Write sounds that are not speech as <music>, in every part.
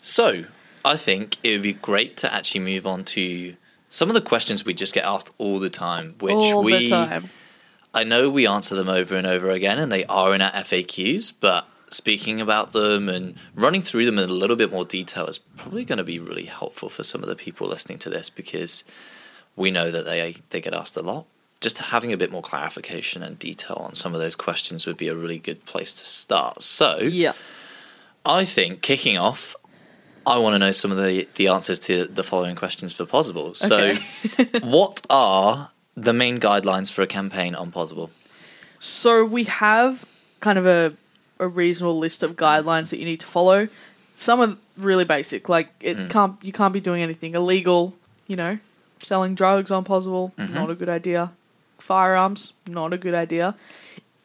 So, I think it would be great to actually move on to some of the questions we just get asked all the time, which All we the time. I know we answer them over and over again, and they are in our FAQs, but speaking about them and running through them in a little bit more detail is probably going to be really helpful for some of the people listening to this because we know that they they get asked a lot. Just having a bit more clarification and detail on some of those questions would be a really good place to start. So, Yeah. I think kicking off, I want to know some of the, the answers to the following questions for Pozible. So, Okay. <laughs> what are the main guidelines for a campaign on Pozible? So we have kind of a, a reasonable list of guidelines that you need to follow. Some are really basic, like it Hmm. can't you can't be doing anything illegal. You know, selling drugs on Pozible, Mm-hmm. not a good idea. Firearms, not a good idea.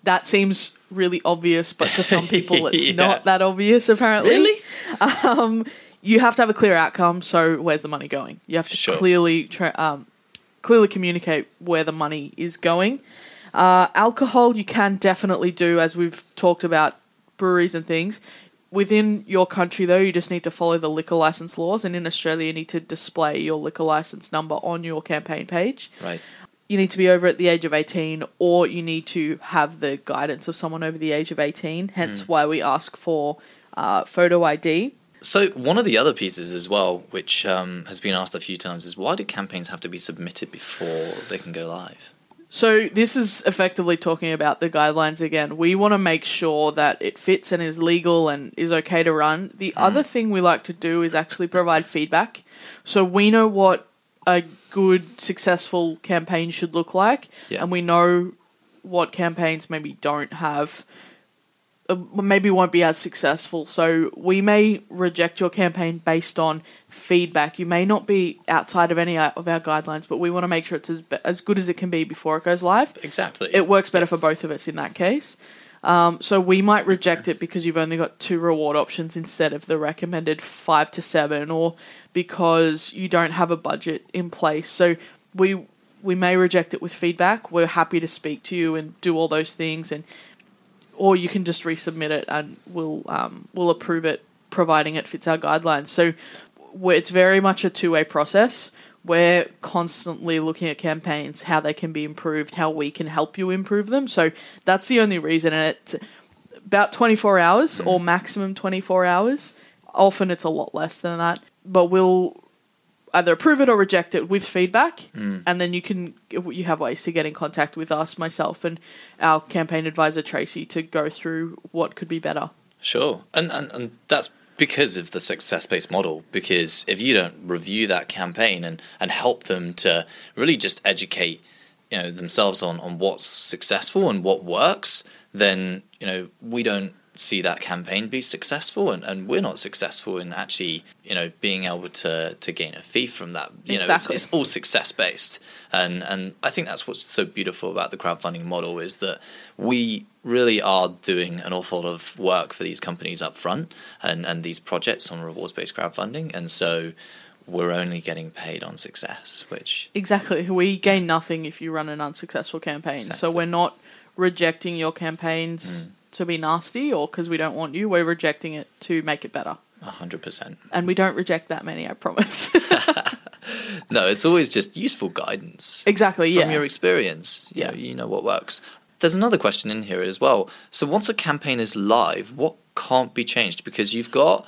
That seems really obvious, but to some people, <laughs> it's Yeah. not that obvious. Apparently, Really? <laughs> um, you have to have a clear outcome. So, where's the money going? You have to Sure. clearly tra- um, clearly communicate where the money is going. Uh, alcohol, you can definitely do, as we've talked about breweries and things. Within your country, though, you just need to follow the liquor license laws, and in Australia, you need to display your liquor license number on your campaign page. Right. You need to be over at the age of 18, or you need to have the guidance of someone over the age of 18, hence why we ask for uh, photo ID. So one of the other pieces as well, which um, has been asked a few times, is why do campaigns have to be submitted before they can go live? So this is effectively talking about the guidelines again. We want to make sure that it fits and is legal and is okay to run. The other thing we like to do is actually provide feedback. So we know what a good successful campaign should look like Yeah. and we know what campaigns maybe don't have maybe won't be as successful. So we may reject your campaign based on feedback. You may not be outside of any of our guidelines, but we want to make sure it's as as good as it can be before it goes live. Exactly. It works better for both of us in that case. Um, so we might reject it because you've only got two reward options instead of the recommended five to seven, or because you don't have a budget in place. So we we may reject it with feedback. We're happy to speak to you and do all those things, and or you can just resubmit it and we'll um, we'll approve it, providing it fits our guidelines. So it's very much a two way process. We're constantly looking at campaigns, how they can be improved, how we can help you improve them. So that's the only reason, and it's about twenty four hours or maximum twenty four hours. Often it's a lot less than that, but we'll either approve it or reject it with feedback, hmm. and then you can you have ways to get in contact with us, myself, and our campaign advisor Tracy to go through what could be better. Sure, and, and and that's because of the success based model. Because if you don't review that campaign and and help them to really just educate, you know, themselves on on what's successful and what works, then you know we don't see that campaign be successful and, and we're not successful in actually you know being able to to gain a fee from that. You know it's, it's all success based and and I think that's what's so beautiful about the crowdfunding model is that we really are doing an awful lot of work for these companies up front and and these projects on rewards based crowdfunding. And so we're only getting paid on success which Exactly, we gain nothing if you run an unsuccessful campaign. So we're not rejecting your campaigns mm. To be nasty or because we don't want you. We're rejecting it to make it better, 100% and we don't reject that many. I promise. <laughs> <laughs> no it's always just useful guidance exactly. from Yeah. your experience. You Yeah. know, you know what works. There's another question in here as well. So once a campaign is live, what can't be changed? Because you've got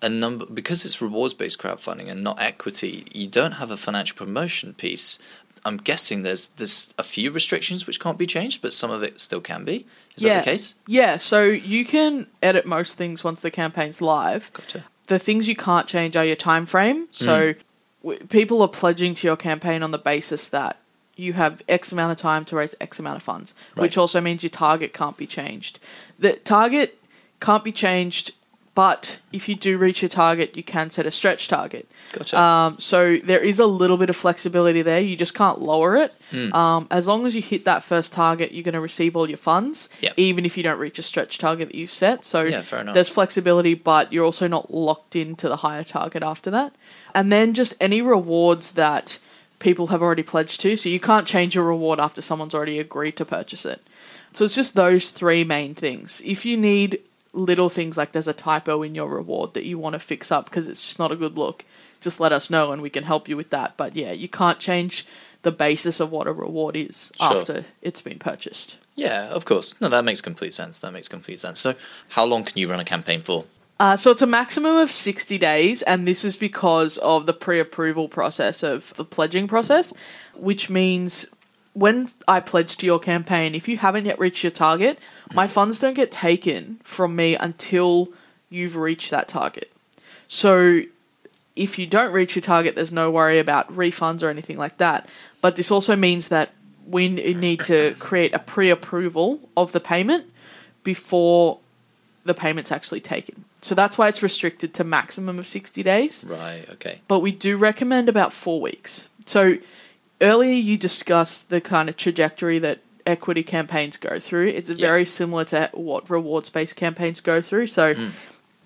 a number because it's rewards based crowdfunding and not equity, you don't have a financial promotion piece. I'm guessing there's there's a few restrictions which can't be changed, but some of it still can be. Is yeah. that the case? Yeah. So you can edit most things once the campaign's live. Gotcha. the things you can't change are your time frame. So hmm. w- people are pledging to your campaign on the basis that you have X amount of time to raise X amount of funds, which also means your target can't be changed. The target can't be changed, but if you do reach your target, you can set a stretch target. Gotcha. Um, so there is a little bit of flexibility there. You just can't lower it. Hmm. Um, as long as you hit that first target, you're going to receive all your funds, Yep. even if you don't reach a stretch target that you've set. So Yeah, there's flexibility, but you're also not locked into the higher target after that. And then just any rewards that people have already pledged to. So you can't change your reward after someone's already agreed to purchase it. So it's just those three main things. If you need little things like there's a typo in your reward that you want to fix up because it's just not a good look, just let us know and we can help you with that. But yeah, you can't change the basis of what a reward is Sure. after it's been purchased. Yeah, of course. No, that makes complete sense. That makes complete sense. So, how long can you run a campaign for? Uh, so it's a maximum of 60 days, and this is because of the pre approval process of the pledging process, which means when I pledge to your campaign, if you haven't yet reached your target, my mm. funds don't get taken from me until you've reached that target. So if you don't reach your target, there's no worry about refunds or anything like that. But this also means that we need to <coughs> create a pre approval of the payment before the payment's actually taken. So that's why it's restricted to maximum of 60 days Right. Okay. but we do recommend about four weeks. So earlier you discussed the kind of trajectory that equity campaigns go through. It's very similar to what rewards based campaigns go through. So hmm.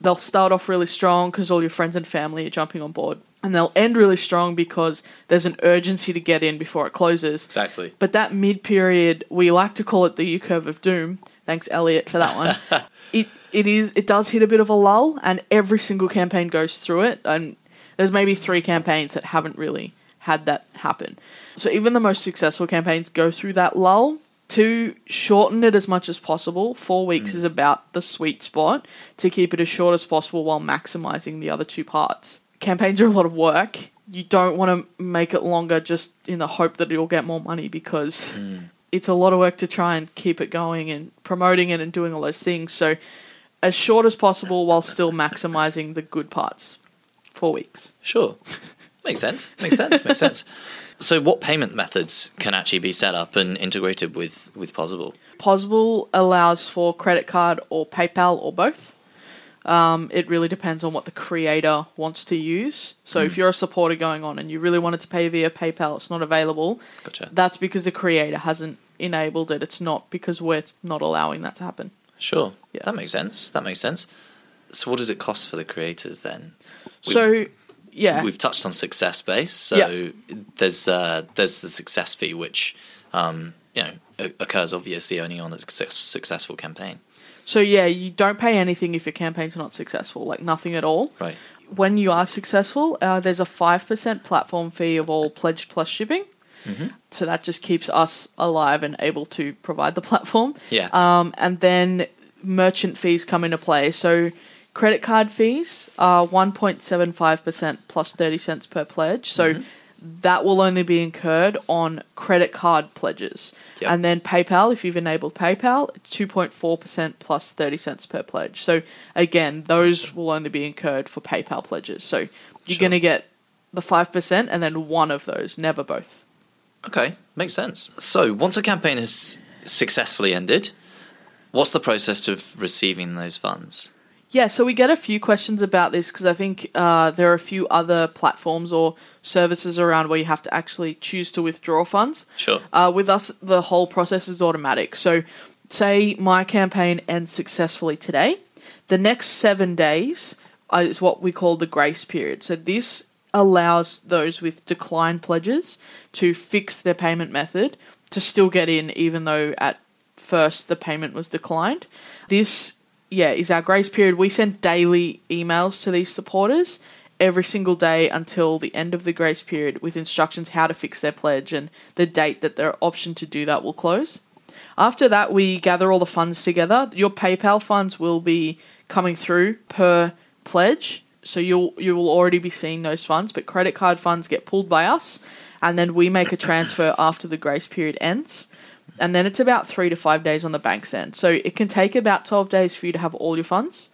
they'll start off really strong because all your friends and family are jumping on board. And they'll end really strong because there's an urgency to get in before it closes. Exactly. But that mid period, we like to call it the U curve of doom. Thanks, Elliot, for that one. <laughs> it it is it does hit a bit of a lull, and every single campaign goes through it. And there's maybe three campaigns that haven't really had that happen. So even the most successful campaigns go through that lull. To shorten it as much as possible, four weeks hmm. is about the sweet spot to keep it as short as possible while maximizing the other two parts. Campaigns are a lot of work. You don't want to make it longer just in the hope that you'll get more money because hmm. it's a lot of work to try and keep it going and promoting it and doing all those things. So, as short as possible while still maximizing the good parts. Four weeks. Sure. <laughs> Makes sense. Makes sense. Makes sense. <laughs> So, what payment methods can actually be set up and integrated with with Pozible? Pozible allows for credit card or PayPal or both. Um, it really depends on what the creator wants to use. So if you're a supporter going on and you really wanted to pay via PayPal, it's not available. Gotcha. That's because the creator hasn't enabled it. It's not because we're not allowing that to happen. Sure. Yeah. That makes sense. That makes sense. So, what does it cost for the creators then? We've- so yeah, We've touched on success base, so Yeah. there's uh, there's the success fee, which um, you know occurs obviously only on a success, successful campaign, So yeah, you don't pay anything if your campaign's not successful, like nothing at all. right? When you are successful, uh, there's a five percent platform fee of all pledged plus shipping. So that just keeps us alive and able to provide the <laughs> platform. Yeah. Um, and then merchant fees come into play. So credit card fees are 1.75% plus 30 cents per pledge. So mm-hmm. that will only be incurred on credit card pledges. Yep. And then PayPal, if you've enabled PayPal, 2.4% plus 30 cents per pledge. So again, those will only be incurred for PayPal pledges. So you're Sure. going to get the 5% and then one of those, never both. Okay, makes sense. So, once a campaign has successfully ended, what's the process of receiving those funds? Yeah, so we get a few questions about this because I think uh, there are a few other platforms or services around where you have to actually choose to withdraw funds. Sure. Uh, with us, the whole process is automatic. So, say my campaign ends successfully today, the next seven days uh, is what we call the grace period. So, this allows those with declined pledges to fix their payment method to still get in, even though at first the payment was declined. This, yeah, is our grace period. We send daily emails to these supporters every single day until the end of the grace period with instructions how to fix their pledge and the date that their option to do that will close. After that, we gather all the funds together. Your PayPal funds will be coming through per pledge, so you'll you will already be seeing those funds. But credit card funds get pulled by us, and then we make a transfer after the grace period ends. And then it's about three to five days on the bank's end. So it can take about twelve days for you to have all your funds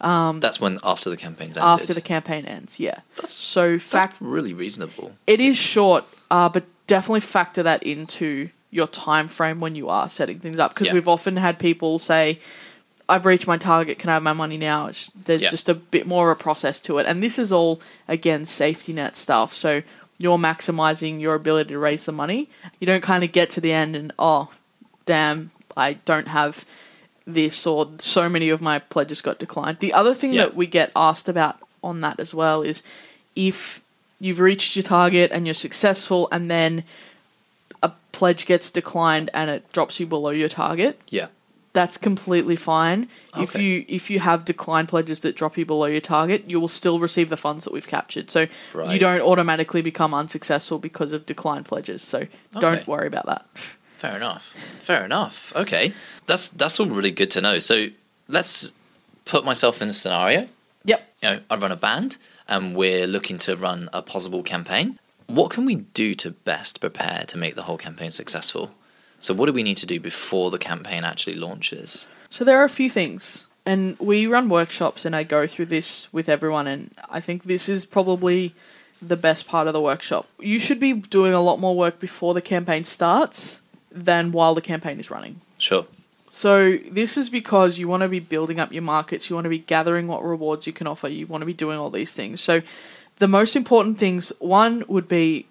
That's when after the campaign's ended. after the campaign ends. Yeah. That's So that's fact really reasonable. it is short, uh, but definitely factor that into your time frame when you are setting things up because Yeah. we've often had people say i've reached my target can i have my money now it's, there's Yeah. just a bit more of a process to it and this is all again safety net stuff so you're maximizing your ability to raise the money you don't kind of get to the end and oh damn i don't have this or so many of my pledges got declined the other thing Yeah. that we get asked about on that as well is if you've reached your target and you're successful and then a pledge gets declined and it drops you below your target Yeah. That's completely fine. If Okay. you if you have decline pledges that drop you below your target, you will still receive the funds that we've captured. So you Right. don't automatically become unsuccessful because of decline pledges. So Okay. don't worry about that. Fair enough. Fair enough. Okay, that's that's all really good to know. So let's put myself in a scenario. Yep. You know, I run a band, and we're looking to run a Pozible campaign. What can we do to best prepare to make the whole campaign successful? So, what do we need to do before the campaign actually launches? So there are a few things, and we run workshops, and I go through this with everyone, and I think this is probably the best part of the workshop. You should be doing a lot more work before the campaign starts than while the campaign is running. Sure. So this is because you want to be building up your markets, you want to be gathering what rewards you can offer, you want to be doing all these things. So the most important things one would be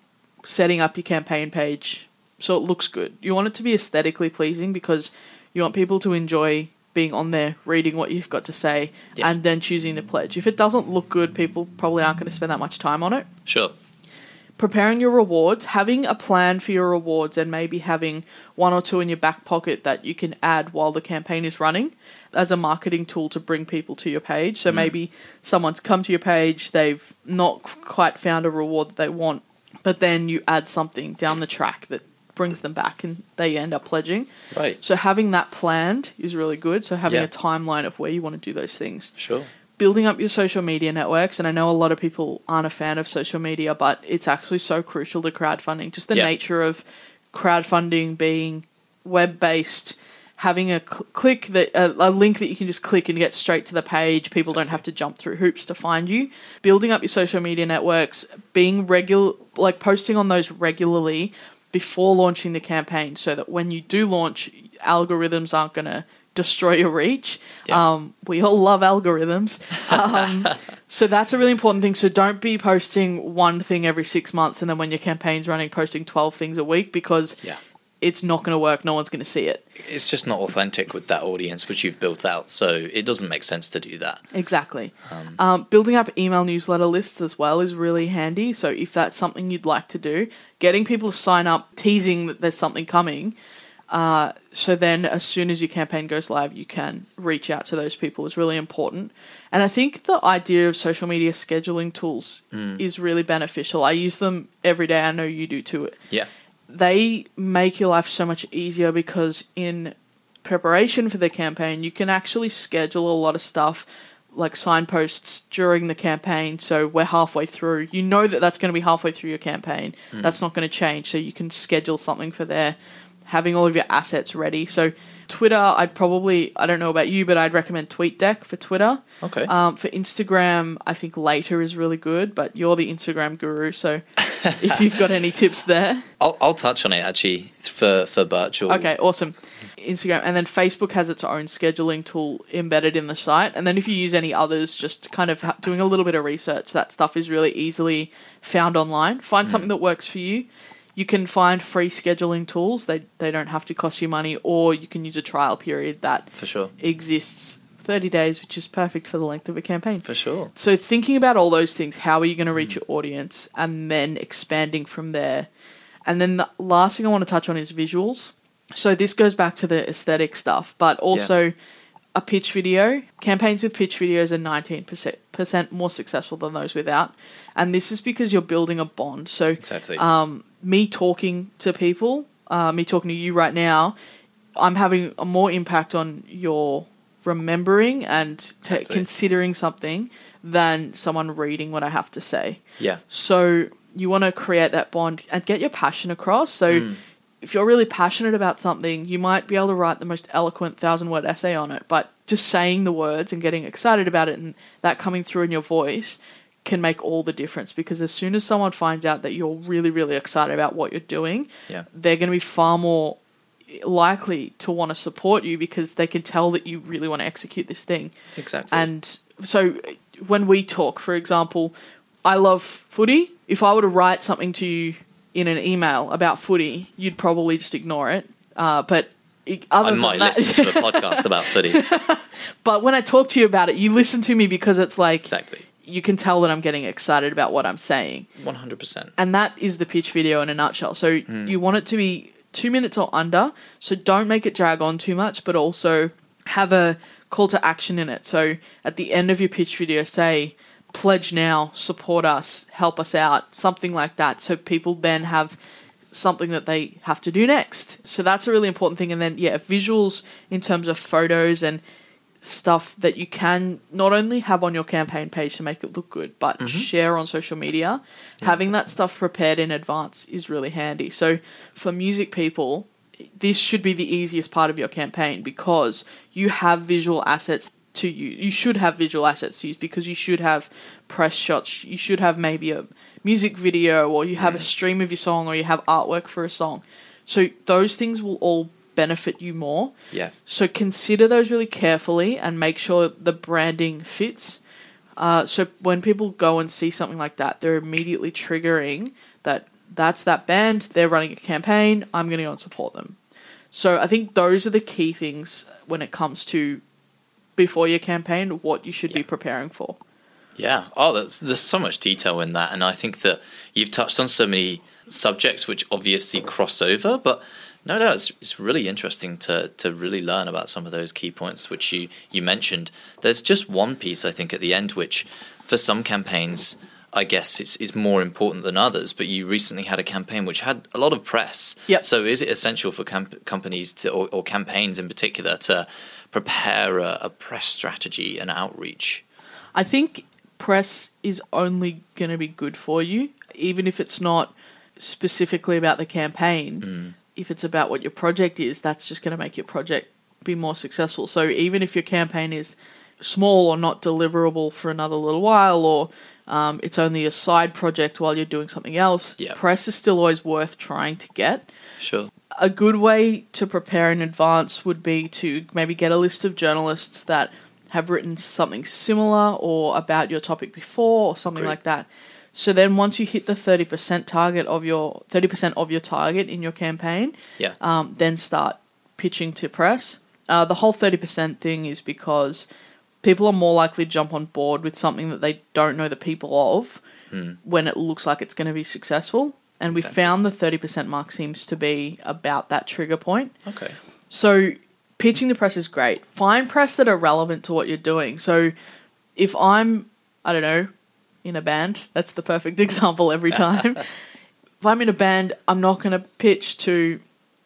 setting up your campaign page so it looks good. You want it to be aesthetically pleasing because you want people to enjoy being on there reading what you've got to say Yeah. and then choosing to pledge. If it doesn't look good, people probably aren't going to spend that much time on it Sure. preparing your rewards, having a plan for your rewards, and maybe having one or two in your back pocket that you can add while the campaign is running as a marketing tool to bring people to your page. So mm. maybe someone's come to your page, they've not quite found a reward that they want, but then you add something down the track that brings them back and they end up pledging. Right. So having that planned is really good. So having Yeah. a timeline of where you want to do those things Sure. building up your social media networks and i know a lot of people aren't a fan of social media but it's actually so crucial to crowdfunding just the Yeah. nature of crowdfunding being web based having a cl- click that a, a link that you can just click and get straight to the page people don't have to jump through hoops to find you building up your social media networks being regular like posting on those regularly before launching the campaign so that when you do launch algorithms aren't going to destroy your reach Yeah. um, we all love algorithms <laughs> um, so that's a really important thing so don't be posting one thing every six months and then when your campaign's running posting 12 things a week because Yeah. It's not going to work no one's going to see it It's just not authentic with that audience which you've built out. So it doesn't make sense to do that. Exactly. Um, building up email newsletter lists as well is really handy. So if that's something you'd like to do, getting people to sign up, teasing that there's something coming. Uh, so then, as soon as your campaign goes live, you can reach out to those people is really important. And I think the idea of social media scheduling tools is really beneficial. I use them every day. I know you do too Yeah. They make your life so much easier because in preparation for the campaign, you can actually schedule a lot of stuff like signposts during the campaign. So we're halfway through. You know that that's going to be halfway through your campaign. Hmm. That's not going to change. So you can schedule something for there, having all of your assets ready. So Twitter, I'd probably, I don't know about you, but I'd recommend TweetDeck for Twitter. Okay. Um, for Instagram, I think later is really good, but you're the Instagram guru, so <laughs> if you've got any tips there. I'll, I'll touch on it actually for, for Birchal. Okay, awesome. Instagram and then Facebook has its own scheduling tool embedded in the site. And then if you use any others, just kind of doing a little bit of research, that stuff is really easily found online. Find something that works for you. You can find free scheduling tools. They they don't have to cost you money, or you can use a trial period that For sure. exists 30 days, which is perfect for the length of a campaign. For sure. So thinking about all those things, how are you going to reach your audience, and then expanding from there. And then the last thing I want to touch on is visuals. So this goes back to the aesthetic stuff, but also a pitch video. Campaigns with pitch videos are 19% more successful than those without. And this is because you're building a bond. So Exactly. um, me talking to people, uh, me talking to you right now, I'm having a more impact on your remembering and Exactly. considering something than someone reading what I have to say. yeah. So you want to create that bond and get your passion across. So Hmm. if you're really passionate about something, you might be able to write the most eloquent thousand word essay on it, but just saying the words and getting excited about it and that coming through in your voice can make all the difference because as soon as someone finds out that you're really really excited about what you're doing, Yeah. they're going to be far more likely to want to support you because they can tell that you really want to execute this thing. Exactly. And so when we talk, for example, I love footy. If I were to write something to you in an email about footy, you'd probably just ignore it. Uh, but other I might that, listen to a <laughs> podcast about footy. but when I talk to you about it, you listen to me because it's like Exactly. You can tell that I'm getting excited about what I'm saying. One hundred percent. And that is the pitch video in a nutshell. So Hmm. you want it to be two minutes or under. So don't make it drag on too much, but also have a call to action in it. So at the end of your pitch video, say, pledge now, support us, help us out, something like that. So people then have something that they have to do next. So that's a really important thing. And then, yeah, visuals in terms of photos and stuff that you can not only have on your campaign page to make it look good, but mm-hmm. share on social media. Having that stuff prepared in advance is really handy. So for music people, this should be the easiest part of your campaign because you have visual assets to use. You should have visual assets to use because you should have press shots. You should have maybe a music video or you have a stream of your song or you have artwork for a song. So those things will all benefit you more. Yeah. So consider those really carefully and make sure the branding fits. Uh, so when people go and see something like that, they're immediately triggering that that's that band, they're running a campaign, I'm going to go and support them. So I think those are the key things when it comes to before your campaign, what you should be preparing for. Yeah. Oh, there's there's so much detail in that, and I think that you've touched on so many subjects which obviously cross over, but no doubt it's, it's really interesting to to really learn about some of those key points which you you mentioned. There's just one piece I think at the end which, for some campaigns. I guess it's, it's more important than others, but you recently had a campaign which had a lot of press. Yep. So, is it essential for camp- companies to, or, or campaigns in particular, to prepare a, a press strategy and outreach? I think press is only going to be good for you, even if it's not specifically about the campaign. Mm. If it's about what your project is, that's just going to make your project be more successful. So even if your campaign is small or not deliverable for another little while, or um, it's only a side project while you're doing something else, Yeah. press is still always worth trying to get Sure. a good way to prepare in advance would be to maybe get a list of journalists that have written something similar or about your topic before or something Great. like that. So then once you hit the 30% target of your 30% of your target in your campaign, Yeah. um, then start pitching to press. Uh, the whole 30% thing is because people are more likely to jump on board with something that they don't know the people of when it looks like it's going to be successful. And we found the 30% mark seems to be about that trigger point. Okay. So pitching to press is great. Find press that are relevant to what you're doing. So if I'm, I don't know, in a band, that's the perfect <laughs> example every time. if I'm in a band, I'm not going to pitch to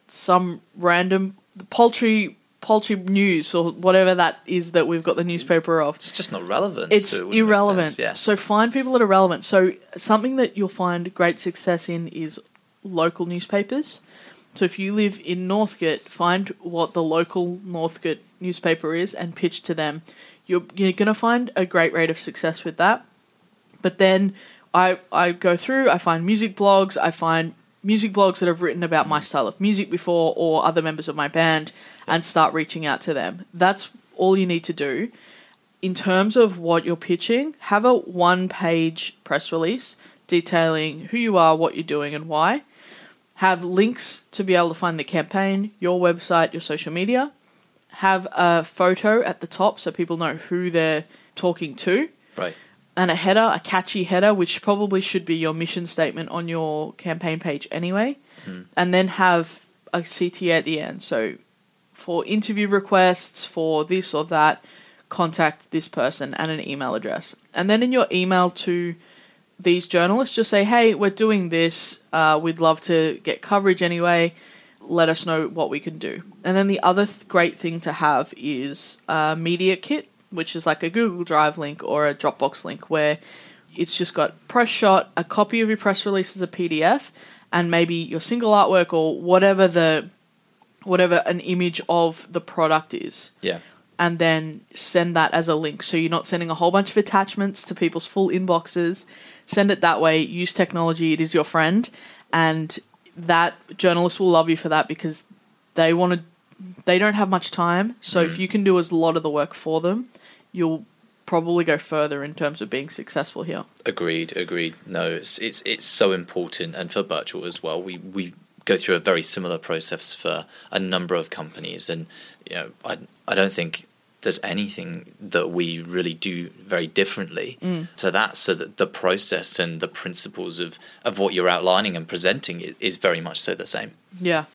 some random poultry poultry news or whatever that is that we've got the newspaper of It's just not relevant. it's so it irrelevant. sense, Yeah. So find people that are relevant. So something that you'll find great success in is local newspapers. So if you live in Northcote, find what the local Northcote newspaper is and pitch to them. You're you're gonna find a great rate of success with that. But then I I go through, I find music blogs, I find music blogs that have written about my style of music before or other members of my band and start reaching out to them. That's all you need to do in terms of what you're pitching, have a one page press release detailing who you are, what you're doing, and why. Have links to be able to find the campaign, your website, your social media. Have a photo at the top so people know who they're talking to. Right. And a header, a catchy header, which probably should be your mission statement on your campaign page anyway. And then have a CTA at the end. So for interview requests, for this or that, contact this person and an email address. And then in your email to these journalists, just say, hey, we're doing this. Uh, we'd love to get coverage anyway. Let us know what we can do. And then the other th- great thing to have is a media kit, which is like a Google Drive link or a Dropbox link where it's just got press shot, a copy of your press release as a PDF, and maybe your single artwork or whatever the whatever an image of the product is Yeah. and then send that as a link. So you're not sending a whole bunch of attachments to people's full inboxes. Send it that way. Use technology. It is your friend, and that journalist will love you for that because they want to. They don't have much time, so if mm-hmm. you can do as a lot of the work for them, you'll probably go further in terms of being successful here. Agreed. Agreed. No, it's it's it's so important, and for Birchal as well. We we go through a very similar process for a number of companies, and you know, I I don't think there's anything that we really do very differently mm. to that. So that the process and the principles of of what you're outlining and presenting is, is very much so the same. Yeah.